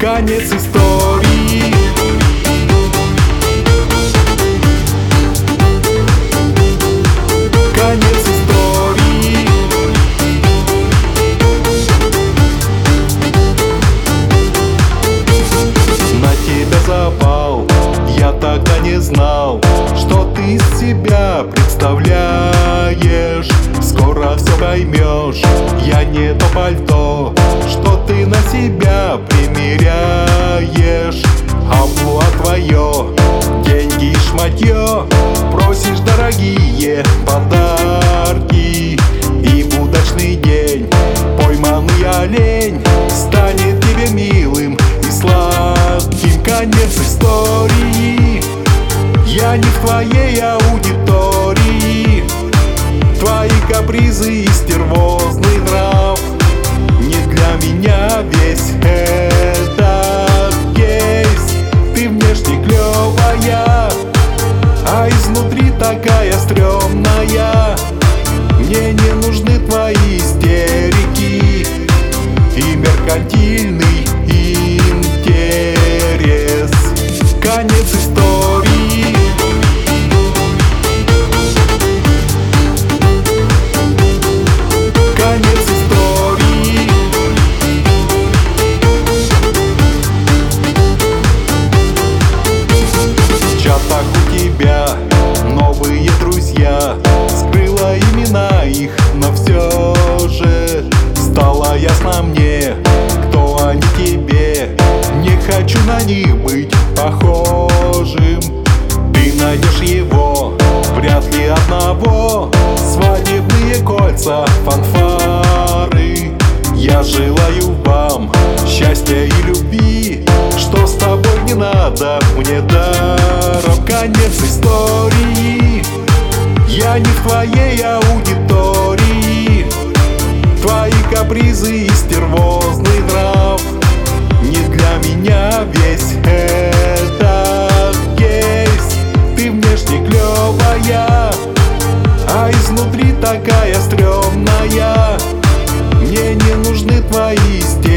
Конец истории. Конец истории. На тебя запал Я тогда не знал Что ты из себя представляешь. Скоро все поймешь Я не то пальто на себя примеряешь. Амплуа твое Деньги и шматье такая стрёмная. Мне не нужны твои истерики И меркантильный Ясно мне, кто они тебе? Не хочу на них быть похожим. Ты найдешь его, вряд ли одного. Свадебные кольца, фанфары. Я желаю вам счастья и любви. Что с тобой не надо мне даром Конец истории. Я не в твоей аудитории капризы и стервозный нрав Не для меня весь этот кейс. Ты внешне клевая А изнутри такая стрёмная. Мне не нужны твои истерики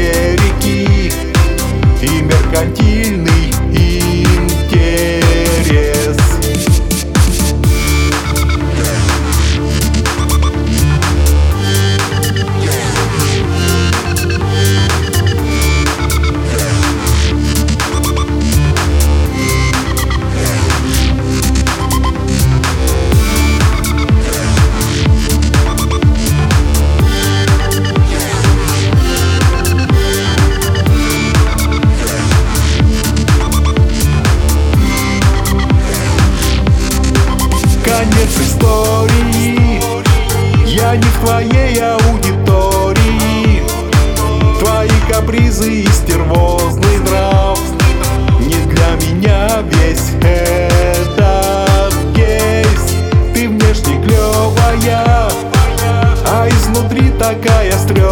Конец истории. Я не в твоей аудитории. Твои капризы и стервозный нрав. Не для меня весь этот кейс. Ты внешне клевая А изнутри такая стрёмная